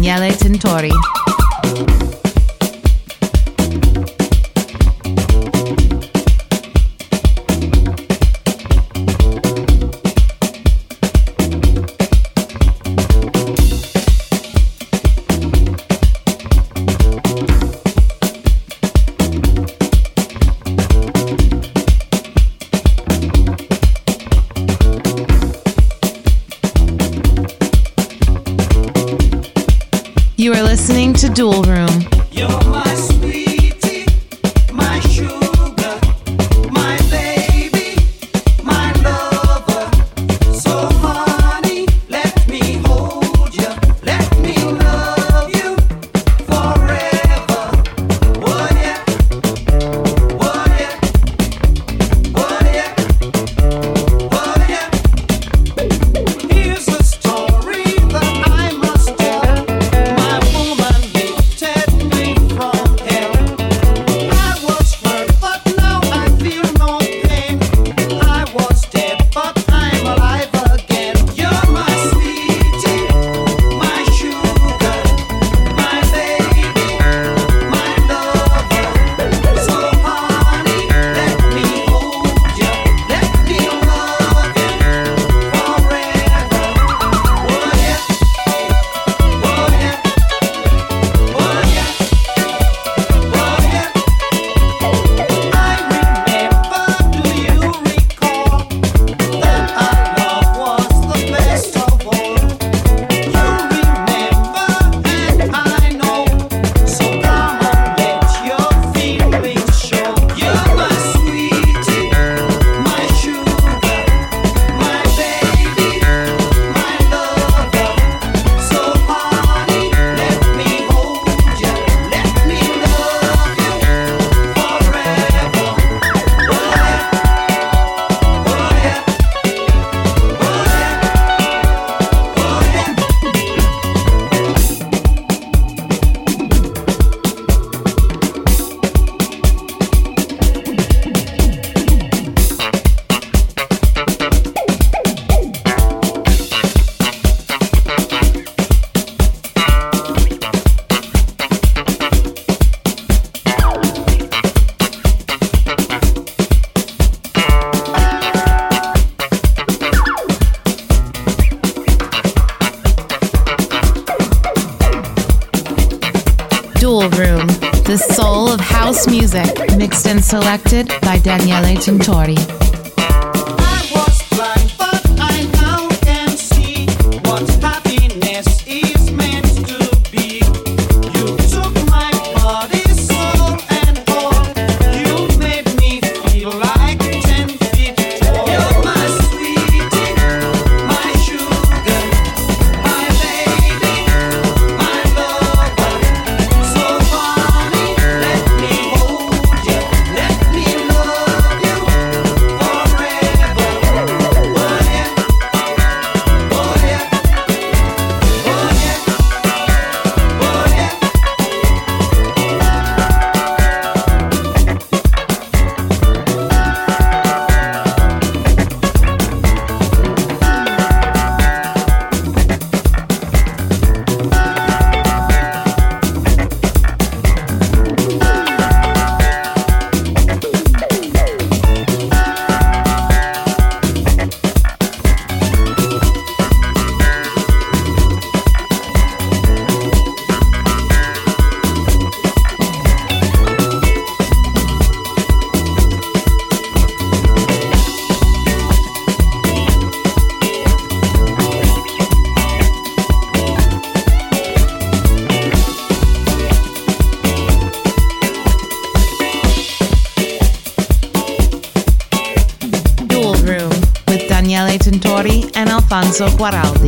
Daniele Tintori. dual Dual Room, the soul of house music, mixed and selected by Daniele Tintori. Alfonso Cuarón.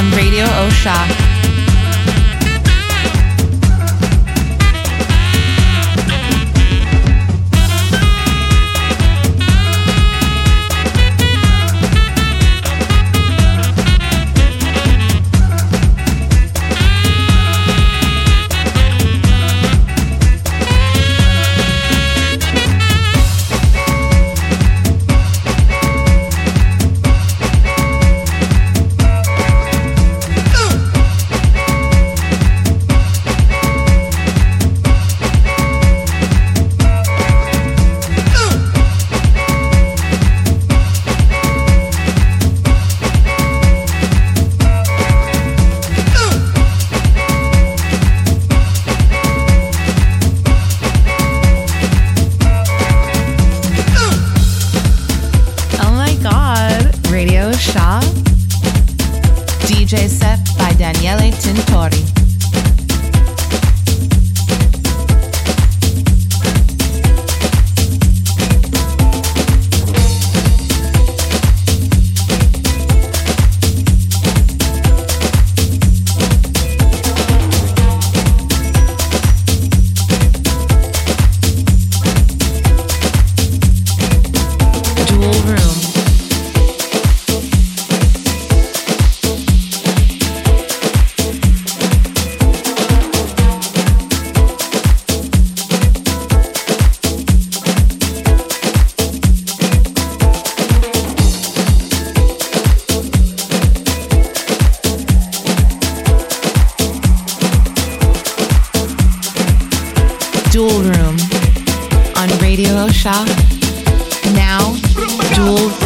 on Radio O'Sha. Dual Room on Radio Osha. Now, Dual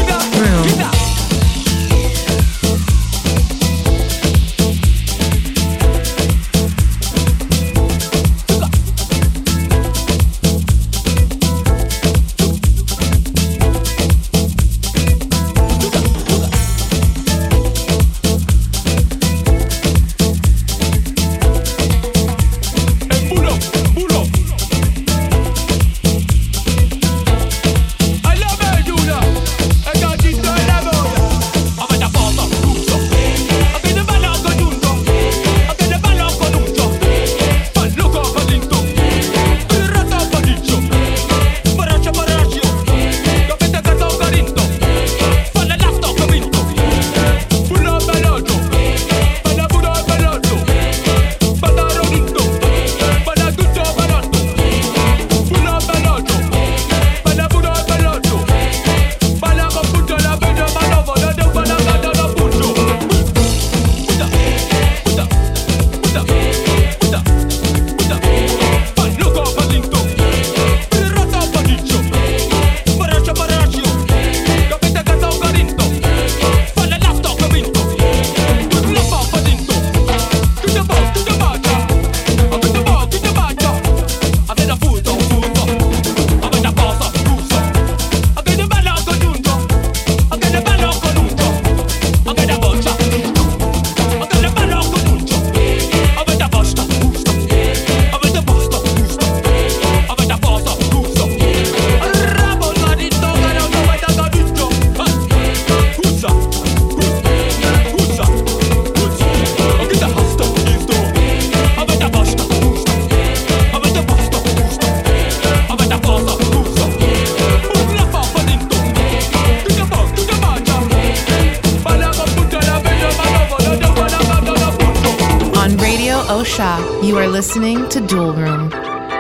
listening to Dual Room,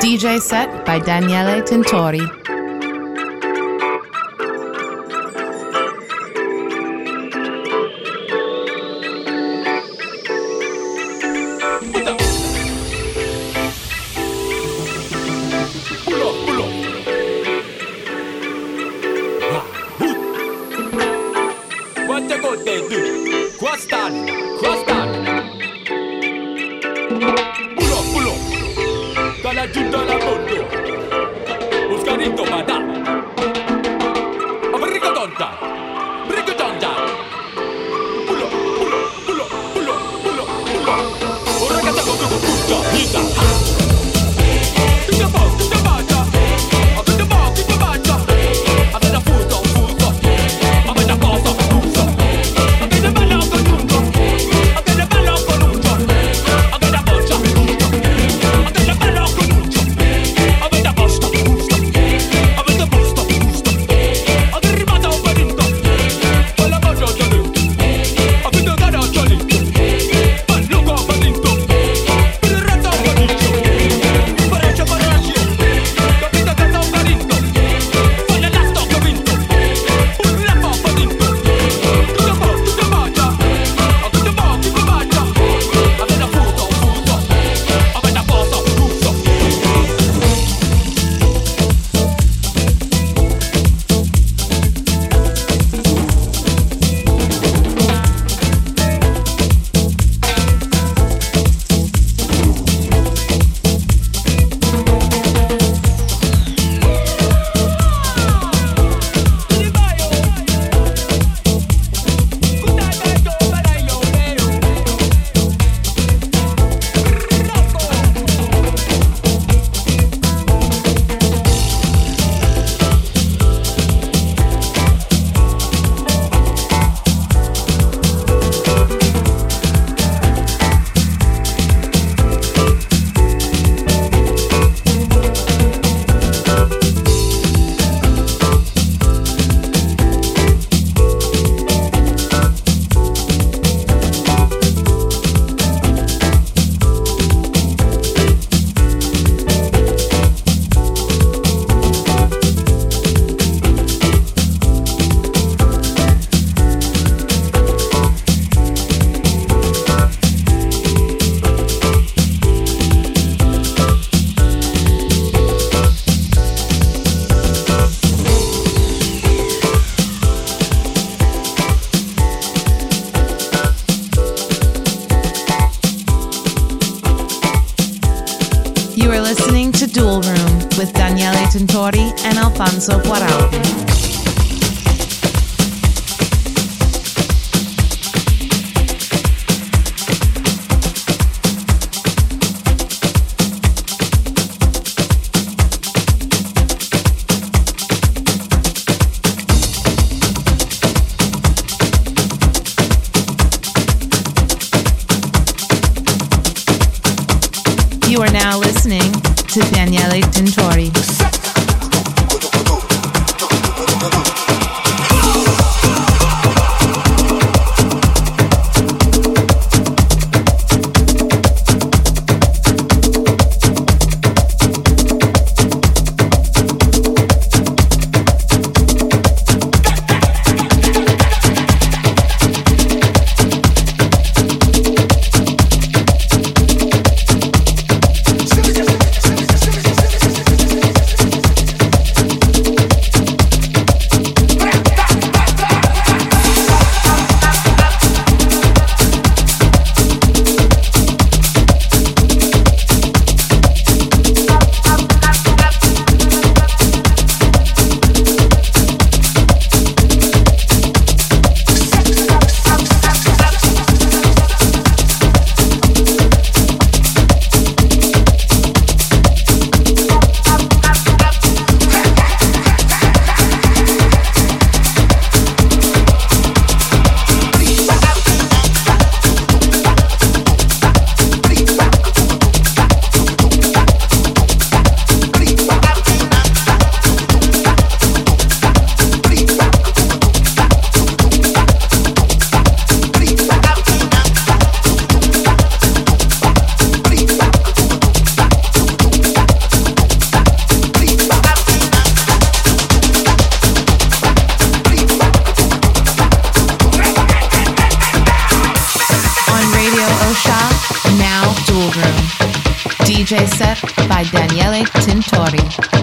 DJ set by Daniele Tintori. And Alfonso DJ set by Daniele Tintori.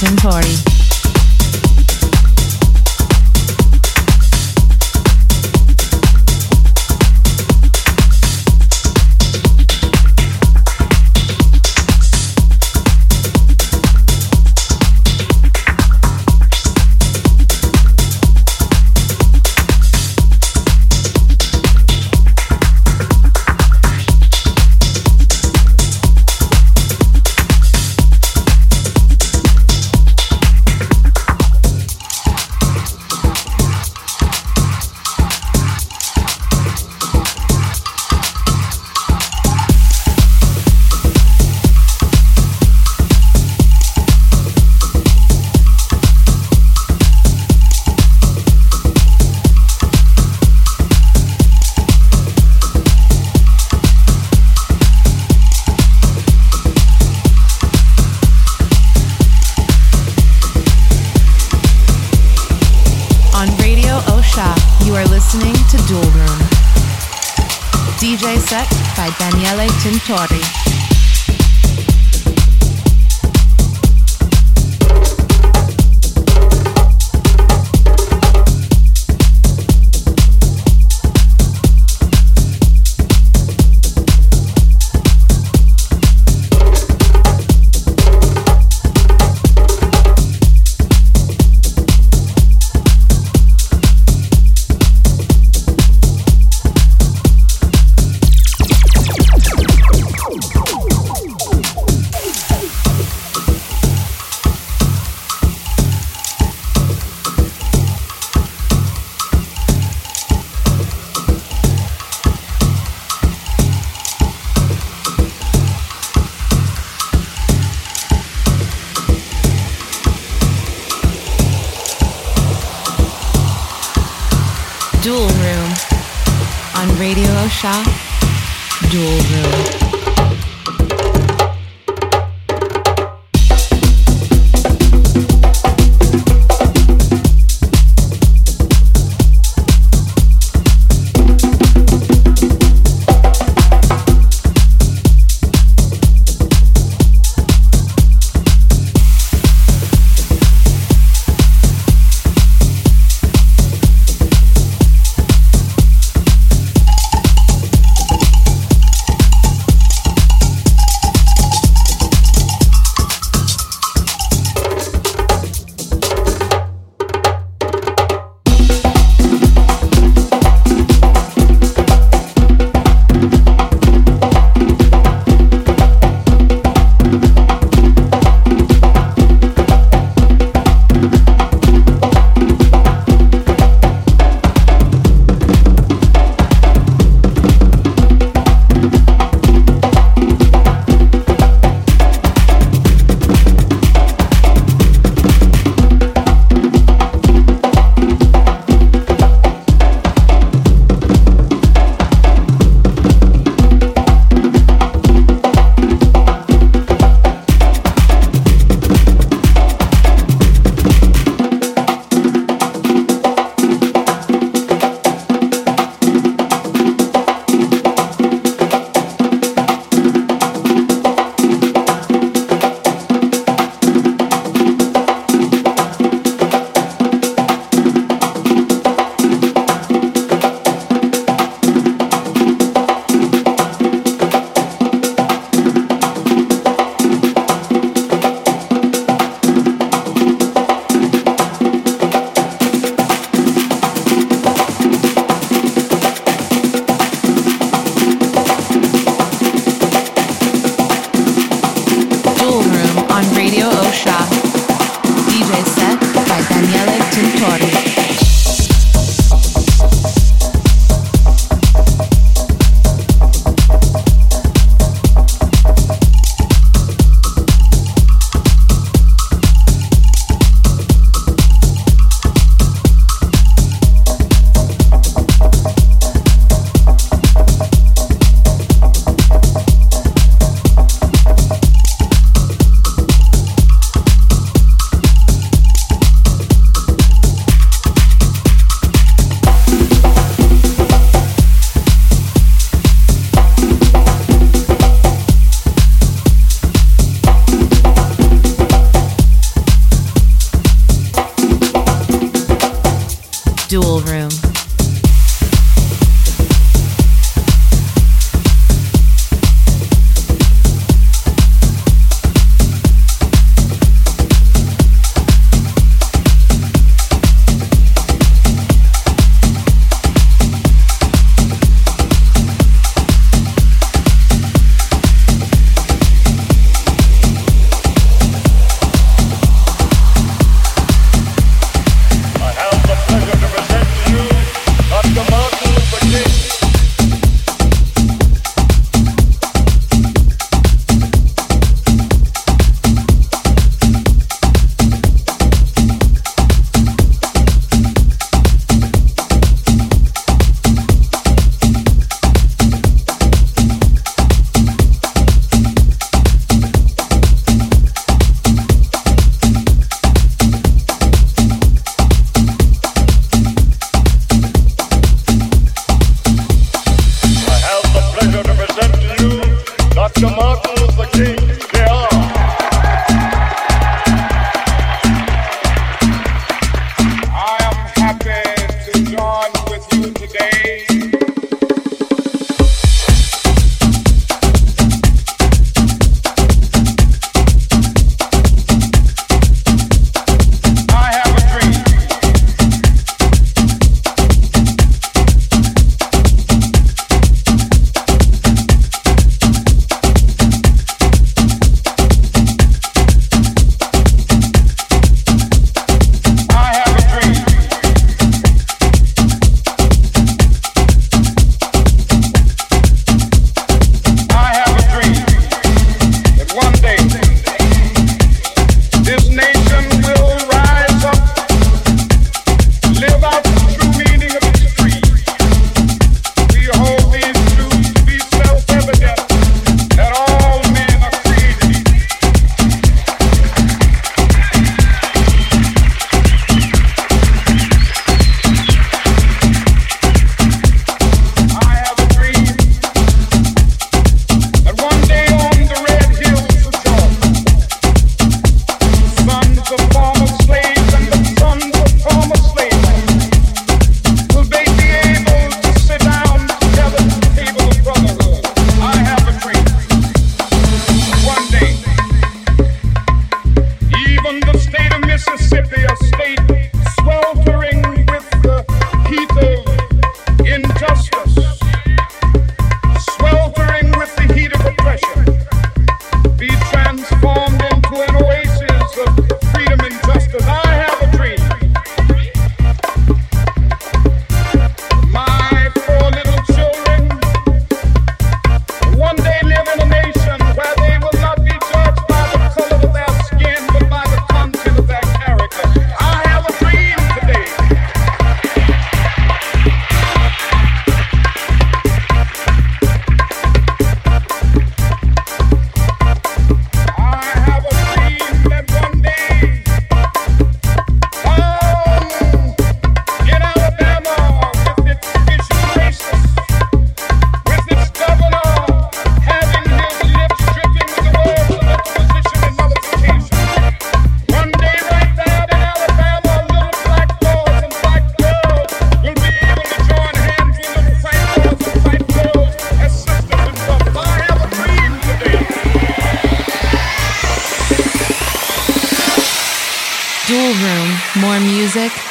Daniele Tintori.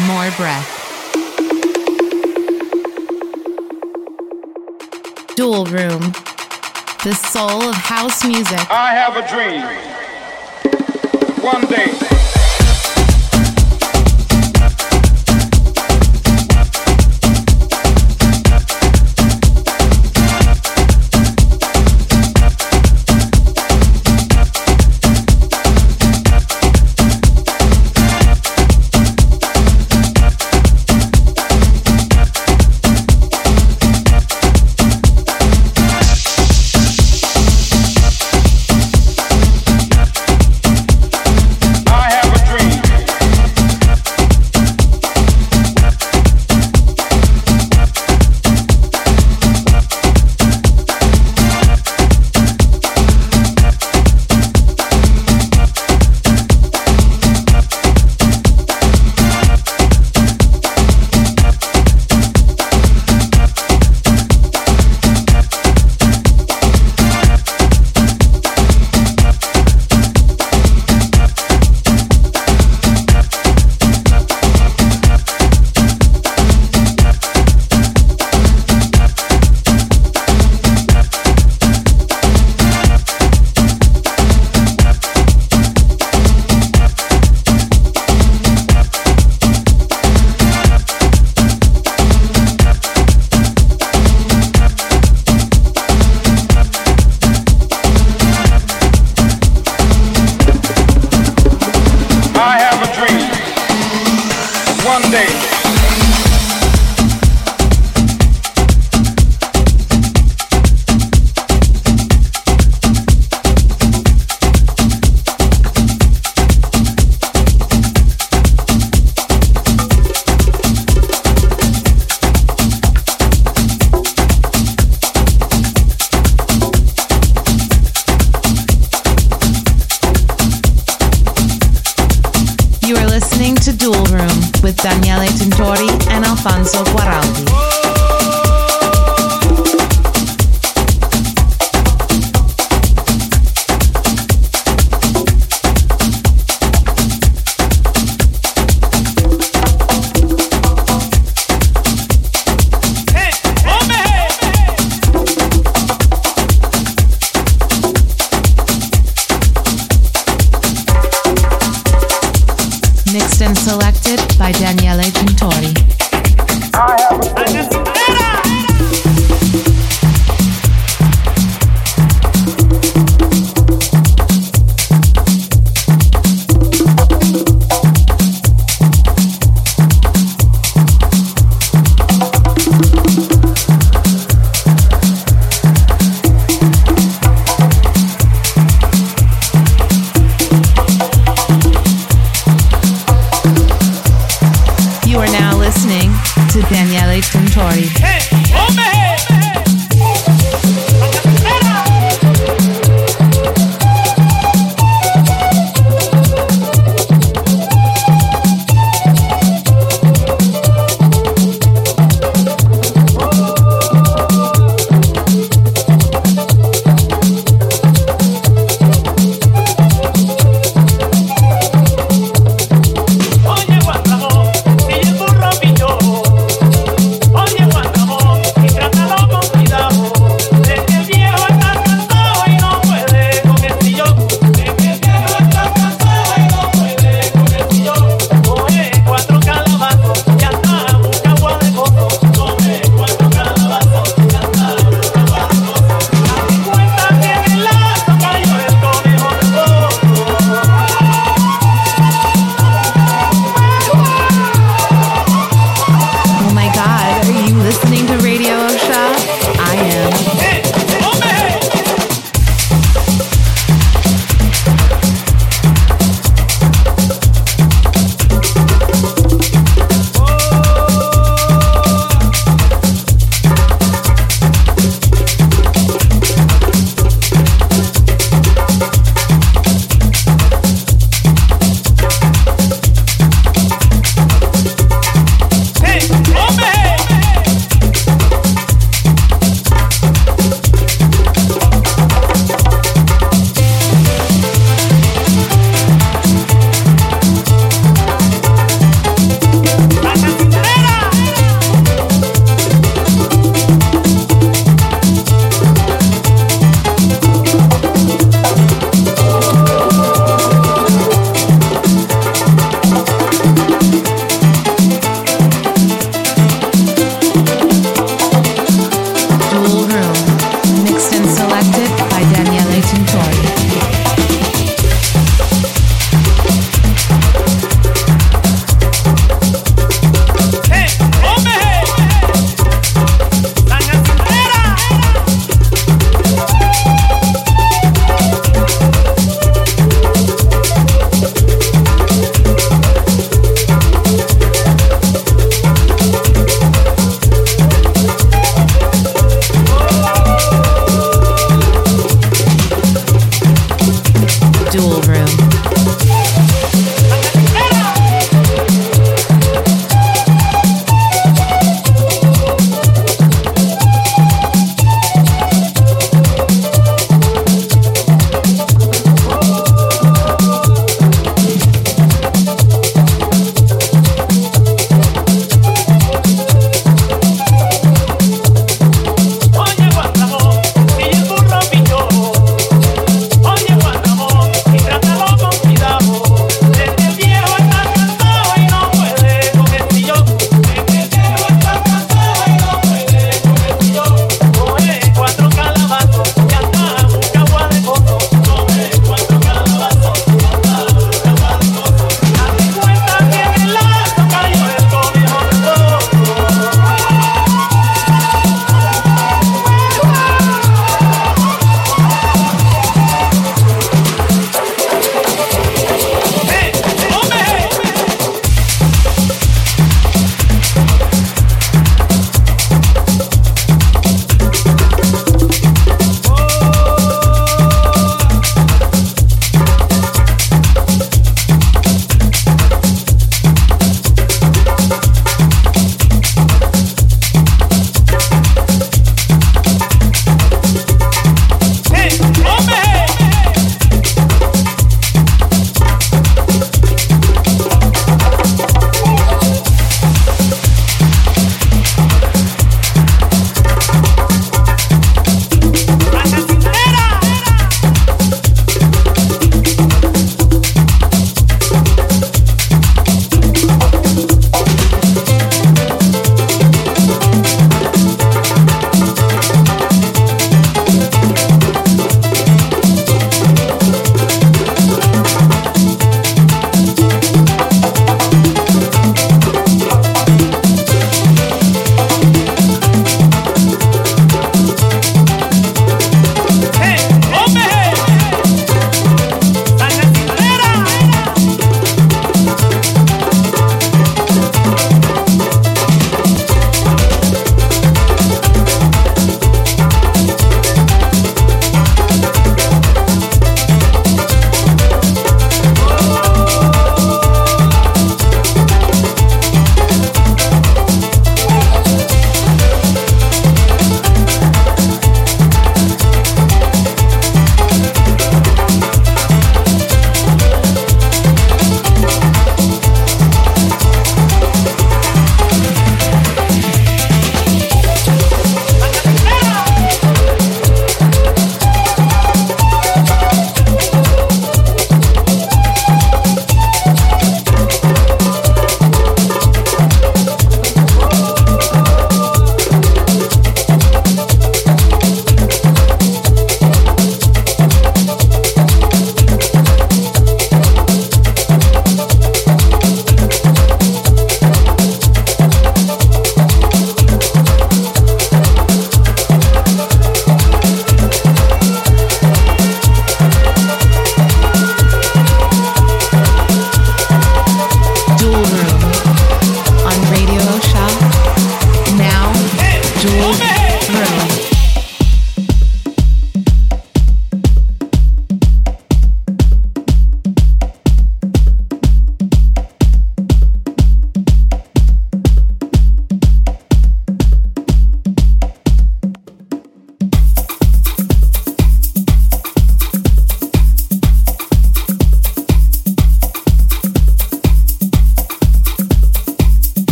More breath. Dual Room. The soul of house music. I have a dream. One day.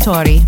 Daniele